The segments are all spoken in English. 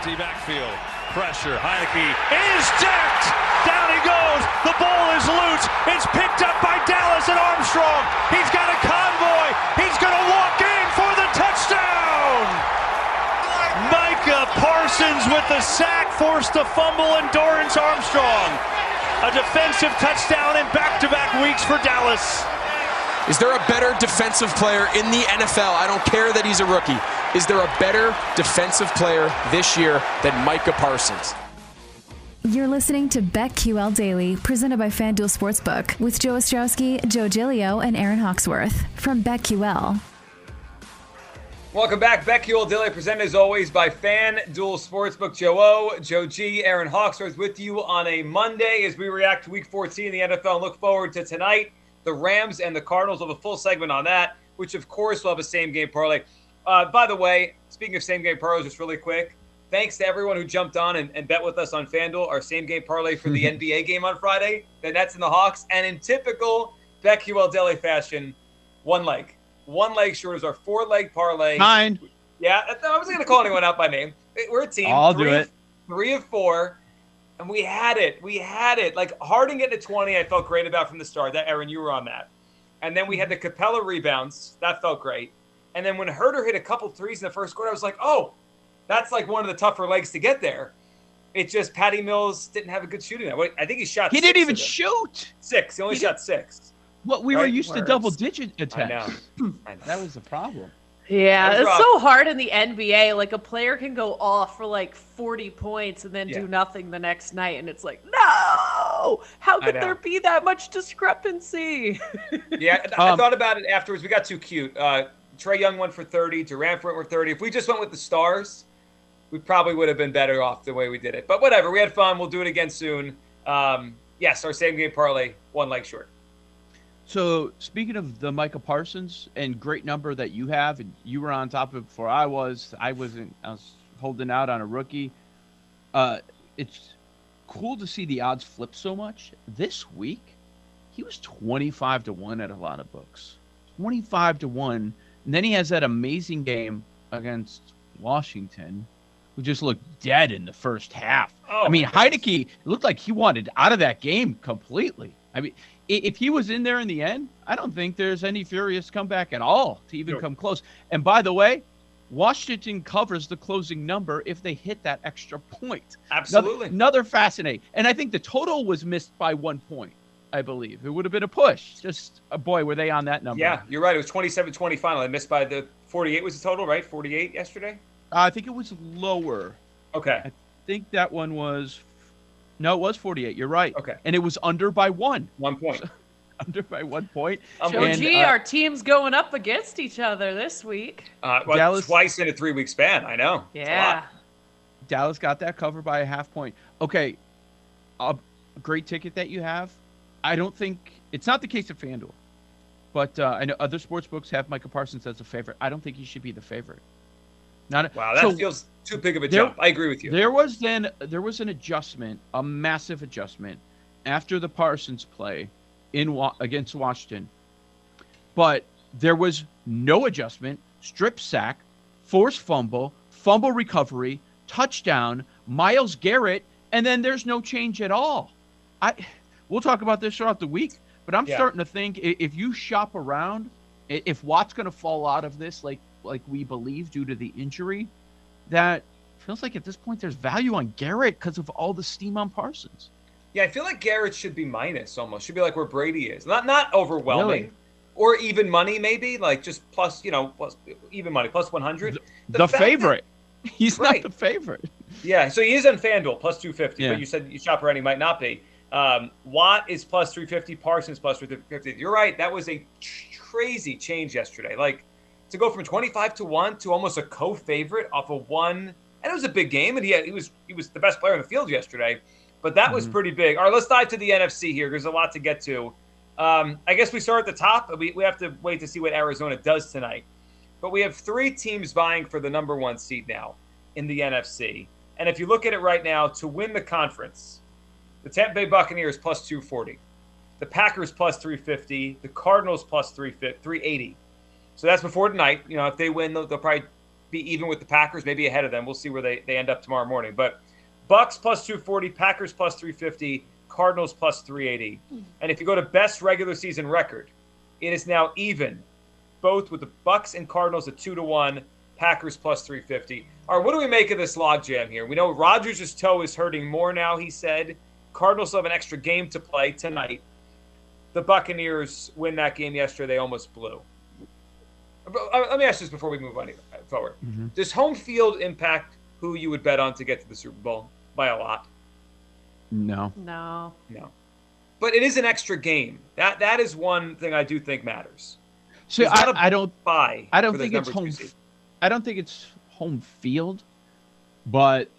Empty backfield. Pressure. Heinicke is decked. Down he goes. The ball is loose. It's picked up by Dallas and Armstrong. He's got a convoy. He's going to walk in for the touchdown. Micah Parsons with the sack forced a fumble and Dorance Armstrong. A defensive touchdown in back-to-back weeks for Dallas. Is there a better defensive player in the NFL? I don't care that he's a rookie. Is there a better defensive player this year than Micah Parsons? You're listening to BetQL Daily, presented by FanDuel Sportsbook, with Joe Ostrowski, Joe Gilio, and Aaron Hawksworth from BetQL. Welcome back. BetQL Daily, presented as always by FanDuel Sportsbook. Joe O, Joe G, Aaron Hawksworth with you on a Monday as we react to Week 14 in the NFL and look forward to tonight. The Rams and the Cardinals We'll have a full segment on that, which of course will have a same game parlay. Uh, by the way, speaking of same game parlays, just really quick, thanks to everyone who jumped on and, and bet with us on FanDuel, our same game parlay for the NBA game on Friday, the Nets and the Hawks. And in typical BetQL Daily fashion, one leg. One leg short is our four leg parlay. Nine. Yeah, I wasn't going to call anyone out by name. We're a team. I'll three do it. Three of four. And we had it. We had it. Like Harden getting to 20, I felt great about from the start. That Aaron, you were on that. And then we had the Capela rebounds. That felt great. And then when Huerter hit a couple threes in the first quarter, I was like, oh, that's like one of the tougher legs to get there. It just Patty Mills didn't have a good shooting. night. I think he shot. He six didn't even shoot. six. He only He shot six. What we were Right? used to double digit I attempts. know. I know. That was the problem. Yeah, it's rough. so hard in the NBA. Like a player can go off for like 40 points and then Yeah. do nothing the next night, and it's like, no! How could there be that much discrepancy? Yeah, I Um, thought about it afterwards. We got too cute. Uh, Trae Young went for 30. Durant went for 30. If we just went with the stars, we probably would have been better off the way we did it. But whatever. We had fun. We'll do it again soon. Um, yes, our same game parlay, one leg short. So speaking of the Micah Parsons and great number that you have, and you were on top of it before I was. I wasn't. I was holding out on a rookie. Uh, it's cool to see the odds flip so much. This week, he was twenty-five to one at a lot of books. Twenty-five to one, and then he has that amazing game against Washington, who just looked dead in the first half. Oh, I mean. Heinicke looked like he wanted out of that game completely. I mean, if he was in there in the end, I don't think there's any furious comeback at all to even come close. And by the way, Washington covers the closing number if they hit that extra point. Another, Absolutely. another fascinating. And I think the total was missed by one point, I believe. It would have been a push. Just, uh, boy, were they on that number. Yeah, you're right. It was 27 20 final. I missed by the 48 was the total, right? 48 yesterday? Uh, I think it was lower. Okay. I think that one was. No, it was 48. You're right. Okay. And it was under by one. One point. Under by one point. Um, Joe And, G, uh, our team's going up against each other this week. Uh, well, Dallas- twice in a three week span. I know. It's a lot. Yeah. Dallas got that cover by a half point. Okay, a great ticket that you have. I don't think it's not the case of FanDuel, but uh, I know other sports books have Michael Parsons as a favorite. I don't think he should be the favorite. Not Wow, that so feels too big of a there- jump. I agree with you. There was then there was an adjustment, a massive adjustment after the Parsons play in against Washington. But there was no adjustment, strip sack, forced fumble, fumble recovery, touchdown, Myles Garrett, and then there's no change at all. I we'll talk about this throughout the week, but I'm Yeah. starting to think if you shop around, if Watt's going to fall out of this like like we believe due to the injury, that feels like at this point there's value on Garrett because of all the steam on Parsons. Yeah, I feel like Garrett should be minus almost. Should be like where Brady is. Not not overwhelming. Really? or even money maybe, like just plus you know plus even money plus one hundred. The, the favorite. That, He's right. not the favorite. Yeah, so he is on FanDuel plus two fifty, yeah. but you said you shop around he might not be. Um, Watt is plus three fifty, Parsons plus three fifty. You're right. That was a crazy change yesterday. Like to go from twenty five to one to almost a co-favorite off of one, and it was a big game, and he had, he was he was the best player in the field yesterday. But that mm-hmm. was pretty big. All right, let's dive to the NFC here. There's a lot to get to. Um, I guess we start at the top. We, we have to wait to see what Arizona does tonight. But we have three teams vying for the number one seed now in the NFC. And if you look at it right now, to win the conference, the Tampa Bay Buccaneers plus 240, the Packers plus 350, the Cardinals plus 380. So that's before tonight. You know, if they win, they'll, they'll probably be even with the Packers, maybe ahead of them. We'll see where they, they end up tomorrow morning. But Bucks plus 240, Packers plus 350, Cardinals plus 380. Mm-hmm. And if you go to best regular season record, it is now even, both with the Bucks and Cardinals at two to one, Packers plus 350. All right, what do we make of this logjam here? We know Rodgers' toe is hurting more now. He said Cardinals have an extra game to play tonight. The Buccaneers win that game yesterday. They almost blew. Uh, let me ask this before we move on forward. Mm-hmm. Does home field impact who you would bet on to get to the Super Bowl? by a lot? No. No. No. But it is an extra game. That that is one thing I do think matters. So I, I don't buy. I don't think it's home. I don't think it's home field, but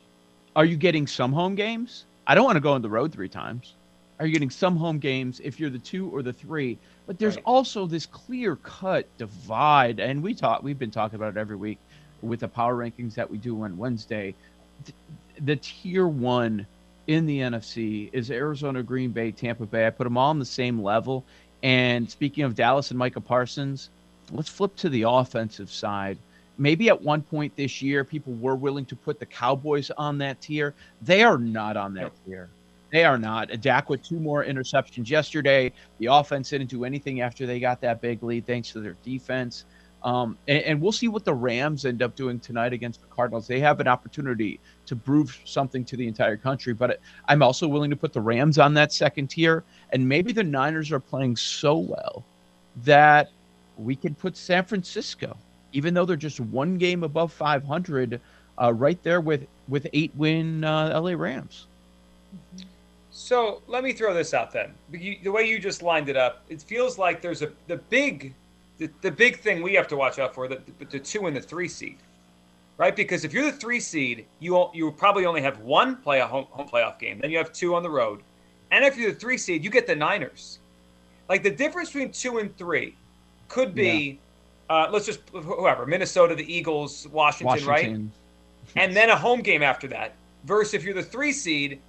are you getting some home games? I don't want to go on the road three times. Are you getting some home games if you're the two or the three? But there's right. also this clear cut divide, and we talk. We've been talking about it every week with the power rankings that we do on Wednesday the tier one in the NFC is Arizona, Green Bay, Tampa Bay. I put them all on the same level. And speaking of Dallas and Micah Parsons, let's flip to the offensive side. Maybe at one point this year, people were willing to put the Cowboys on that tier. They are not on that tier. They are not. Dak with two more interceptions yesterday. The offense didn't do anything after they got that big lead, thanks to their defense. Um, and, and, we'll see what the Rams end up doing tonight against the Cardinals. They have an opportunity to prove something to the entire country, but I'm also willing to put the Rams on that second tier. And maybe the Niners are playing so well that we can put San Francisco, even though they're just one game above 500, uh, right there with with eight win uh, LA Rams. So let me throw this out then. the way you just lined it up, it feels like there's a the big the, the big thing we have to watch out for the, the, the two and the three seed, right? Because if you're the three seed, you you probably only have one playoff home, home playoff game. Then you have two on the road, and if you're the three seed, you get the Niners. Like the difference between two and three could be, yeah. Uh, let's just whoever Minnesota, the Eagles, Washington, Washington. right? and then a home game after that. Versus if you're the three seed,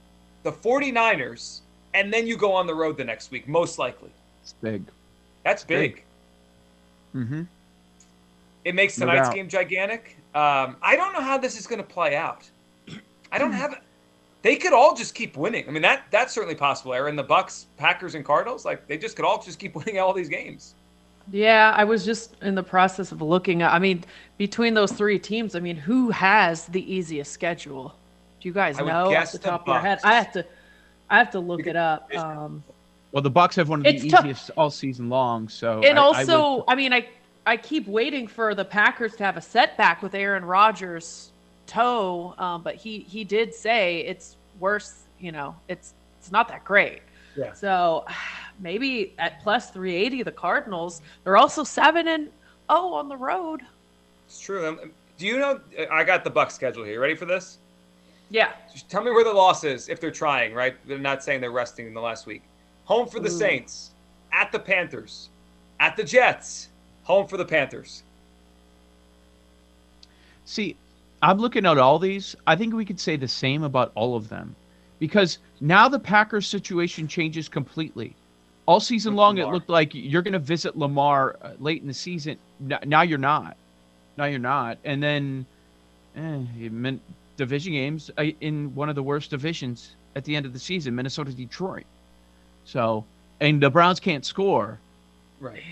the 49ers, and then you go on the road the next week, most likely. It's big. That's big. big. Mm-hmm. It makes tonight's no game gigantic. Um, I don't know how this is going to play out. I don't have. They could all just keep winning. I mean, that that's certainly possible. Aaron, the Bucks, Packers, and Cardinals, like they just could all just keep winning all these games. Yeah, I was just in the process of looking at. I mean, between those three teams, I mean, who has the easiest schedule? Do you guys know off the top the of your head? I have to, I have to look it up. Um, well, the Bucks have one of the easiest tough. all season long. So and I, also, I, would... I, mean, I I keep waiting for the Packers to have a setback with Aaron Rodgers' toe, um, but he he did say it's worse. You know, it's it's not that great. Yeah. So maybe at plus three eighty, the Cardinals they're also seven and oh on the road. It's true. Um, do you know? I got the buck schedule here. Ready for this? Yeah. Just tell me where the loss is if they're trying. Right? They're not saying they're resting in the last week. Home for the Ooh. Saints, at the Panthers, at the Jets, home for the Panthers. See, I'm looking at all these. I think we could say the same about all of them because now the Packers situation changes completely. All season long, Lamar. it looked like you're going to visit Lamar uh, late in the season. Now you're not. Now you're not. And then eh, meant division games uh, in one of the worst divisions at the end of the season, Minnesota Detroit. So, and the Browns can't score. Right.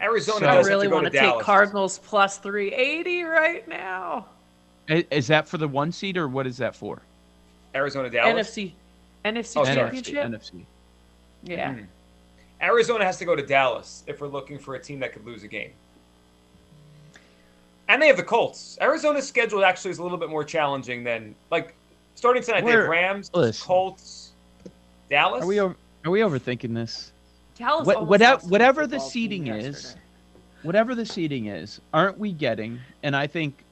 Arizona. So, I really want to, to take Cardinals plus 380 right now. Is that for the one seed or what is that for? Arizona Dallas. NFC. NFC oh, championship. NFC. Yeah. Mm. Arizona has to go to Dallas if we're looking for a team that could lose a game. And they have the Colts. Arizona's schedule actually is a little bit more challenging than like starting tonight. We're, they have Rams, listen, Colts, Dallas. Are we over, are we overthinking this? Dallas. What, whatever whatever the seeding is, whatever the seeding is, aren't we getting? And I think,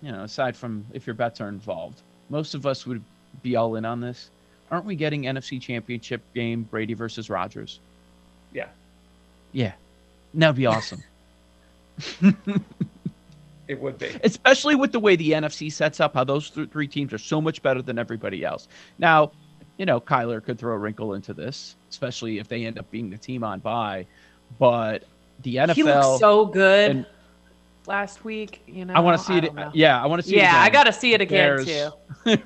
you know, aside from if your bets are involved, most of us would be all in on this. Aren't we getting NFC Championship game Brady versus Rodgers? Yeah. Yeah. That'd be awesome. it would be. Especially with the way the NFC sets up, how those th- three teams are so much better than everybody else. Now, you know, Kyler could throw a wrinkle into this, especially if they end up being the team on bye. But the NFL. He looks so good and, last week. You know, I want to see it. Know. Yeah, I want to see. It. Yeah, I got to see it again too.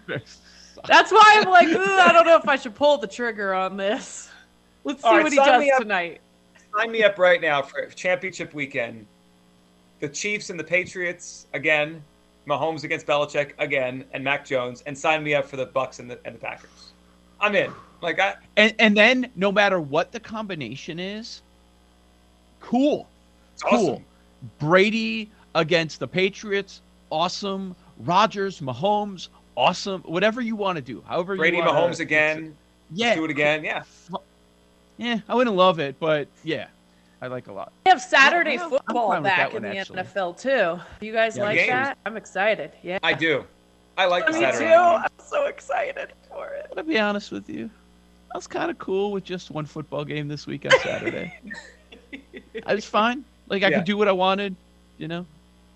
That's why I'm like, I don't know if I should pull the trigger on this. Let's see right, what he does tonight. Sign me up right now for championship weekend. The Chiefs and the Patriots again, Mahomes against Belichick again, and Mac Jones, and sign me up for the Bucks and the and the Packers. I'm in. Like I and and then no matter what the combination is, cool. It's cool. Awesome. Brady against the Patriots, awesome. Rodgers, Mahomes, awesome. Whatever you want to do, however you Brady, you Mahomes again. Yeah, do it again. Yeah. Yeah, I wouldn't love it, but yeah, I like a lot. We have Saturday yeah, football back in the actually. NFL too. You guys yeah, like games. that? I'm excited. Yeah, I do. I like Me Saturday. too. I'm so excited for it. To be honest with you, I was kind of cool with just one football game this week on Saturday. I was fine. Like I yeah. could do what I wanted, you know.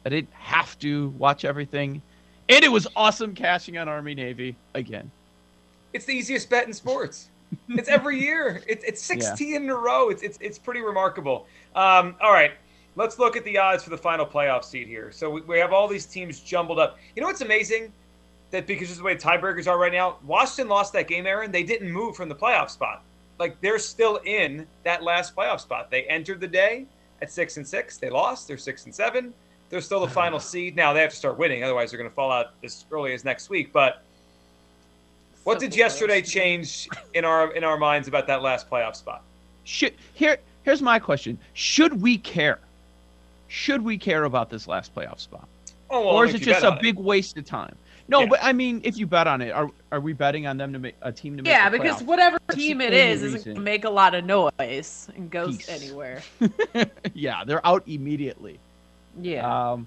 I didn't have to watch everything, and it was awesome cashing on Army Navy again. It's the easiest bet in sports. It's every year. It's it's 16 yeah. in a row. It's it's it's pretty remarkable. Um, all right, let's look at the odds for the final playoff seed here. So we, we have all these teams jumbled up. You know what's amazing? That because of the way tiebreakers are right now, Washington lost that game, Aaron. They didn't move from the playoff spot. Like they're still in that last playoff spot. They entered the day at six and six. They lost. They're six and seven. They're still the final seed. Now they have to start winning, otherwise they're going to fall out as early as next week. But what did yesterday change in our in our minds about that last playoff spot? Should here here's my question: Should we care? Should we care about this last playoff spot, oh, well, or is it just a big it. waste of time? No, yeah. but I mean, if you bet on it, are are we betting on them to make a team to make? Yeah, because whatever That's team it is isn't going to make a lot of noise and goes Peace. anywhere. yeah, they're out immediately. Yeah. Um,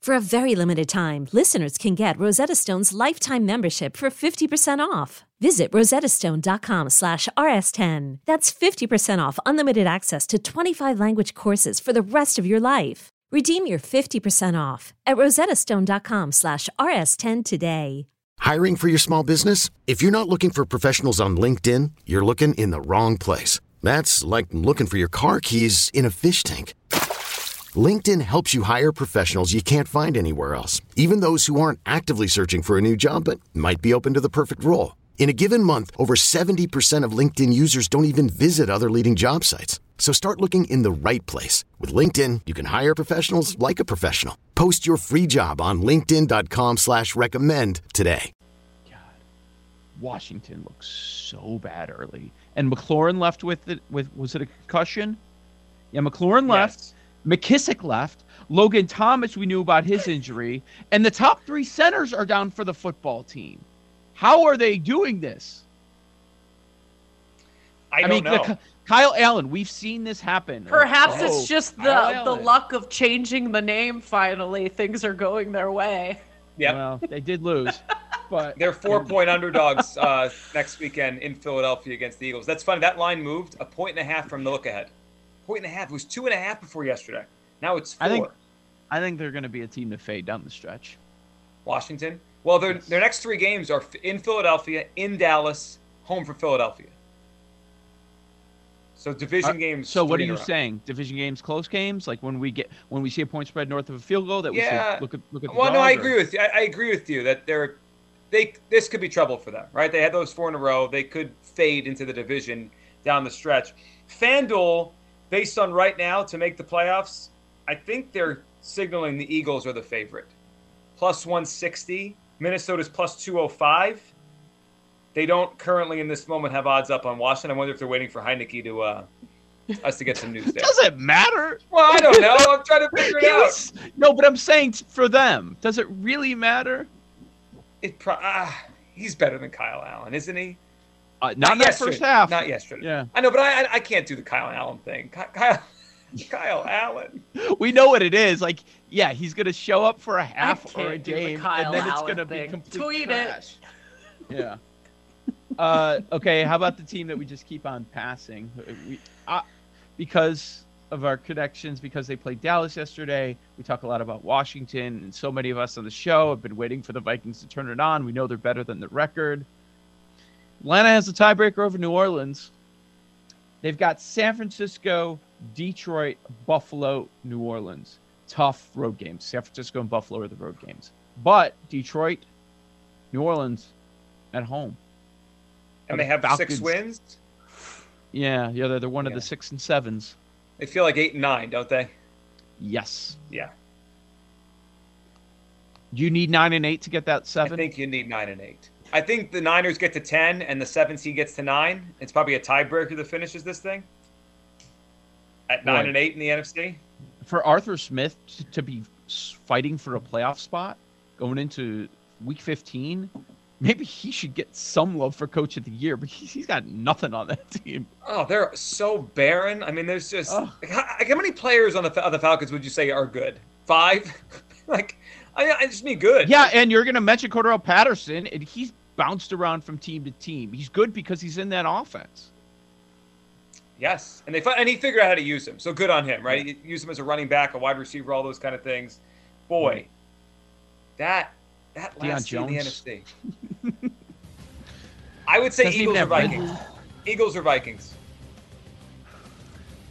For a very limited time, listeners can get Rosetta Stone's lifetime membership for 50% off. Visit rosettastone.com slash rs10. That's 50% off unlimited access to 25 language courses for the rest of your life. Redeem your 50% off at rosettastone.com slash rs10 today. Hiring for your small business? If you're not looking for professionals on LinkedIn, you're looking in the wrong place. That's like looking for your car keys in a fish tank. LinkedIn helps you hire professionals you can't find anywhere else, even those who aren't actively searching for a new job but might be open to the perfect role. In a given month, over 70% of LinkedIn users don't even visit other leading job sites. So start looking in the right place. With LinkedIn, you can hire professionals like a professional. Post your free job on linkedin.com slash recommend today. God, Washington looks so bad early. And McLaurin left with it with was it a concussion? Yeah, McLaurin left. Yes. McKissic left. Logan Thomas, we knew about his injury. And the top three centers are down for the football team. How are they doing this? I, I mean, know. The, Kyle Allen, we've seen this happen. Perhaps oh, it's just the the luck of changing the name. Finally, things are going their way. Yeah. Well, they did lose, but they're four point underdogs uh, next weekend in Philadelphia against the Eagles. That's funny. That line moved a point and a half from the look ahead. Point and a half. It was two and a half before yesterday. Now it's four. I think, I think they're going to be a team to fade down the stretch. Washington. Well, their yes. their next three games are in Philadelphia, in Dallas, home for Philadelphia. So division uh, games. So what are you saying? Division games, close games, like when we get when we see a point spread north of a field goal that we yeah. look at look at. well, no, I or? agree with you. I, I, agree with you that they're they this could be trouble for them, right? They had those four in a row. They could fade into the division down the stretch. FanDuel, based on right now to make the playoffs, I think they're signaling the Eagles are the favorite. Plus 160. Minnesota's plus 205. They don't currently in this moment have odds up on Washington. I wonder if they're waiting for Heinicke to uh, us to get some news there. Does it matter? Well, I don't know. I'm trying to figure it out. No, but I'm saying for them, does it really matter? It pro- uh, he's better than Kyle Allen, isn't he? Uh, not, not yesterday. first half. Not yesterday. Yeah. I know, but I I can't do the Kyle Allen thing. Kyle Kyle Allen. We know what it is. Like, yeah, he's gonna show up for a half or a game, the and then Allen it's gonna thing. be complete Tweet trash. It. Yeah. uh, okay, how about the team that we just keep on passing? We, uh, because of our connections, because they played Dallas yesterday. We talk a lot about Washington, and so many of us on the show have been waiting for the Vikings to turn it on. We know they're better than the record. Atlanta has a tiebreaker over New Orleans. They've got San Francisco, Detroit, Buffalo, New Orleans. Tough road games. San Francisco and Buffalo are the road games. But Detroit, New Orleans at home. And they have Falcons. six wins? Yeah, yeah, they're, they're one yeah. of the six and sevens. They feel like eight and nine, don't they? Yes. Yeah. Do you need nine and eight to get that seven? I think you need nine and eight. I think the Niners get to ten and the seven seed gets to nine. It's probably a tiebreaker that finishes this thing at nine and eight in the NFC. For Arthur Smith to be fighting for a playoff spot going into Week 15, maybe he should get some love for Coach of the Year, but he's got nothing on that team. Oh, they're so barren. I mean, there's just oh. like, how, how, many players on the, on the Falcons would you say are good? Five? like, I, I just mean good. Yeah, and you're going to mention Cordarrelle Patterson, and he's bounced around from team to team. He's good because he's in that offense. Yes, and they and he figured out how to use him. So good on him, right? Yeah. Use him as a running back, a wide receiver, all those kind of things. Boy, that that last in the NFC. I would say Doesn't Eagles or Vikings. Eagles or Vikings.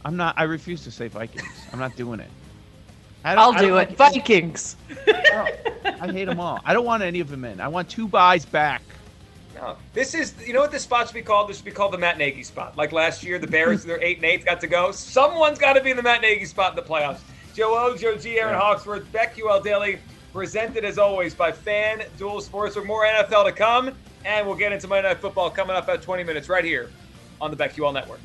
I'm not. I refuse to say Vikings. I'm not doing it. I will do it. Like Vikings. I, I hate them all. I don't want any of them in. I want two byes back. No, this is you know what this spot should be called? This should be called the Matt Nagy spot. Like last year, the Bears, their eight and eight got to go. Someone's got to be in the Matt Nagy spot in the playoffs. Joe O, Joe G, Aaron yeah. Hawksworth, BetQL Daily, presented as always by Fan Duel Sports. With more NFL to come, and we'll get into Monday Night Football coming up at 20 minutes right here on the BetQL Network.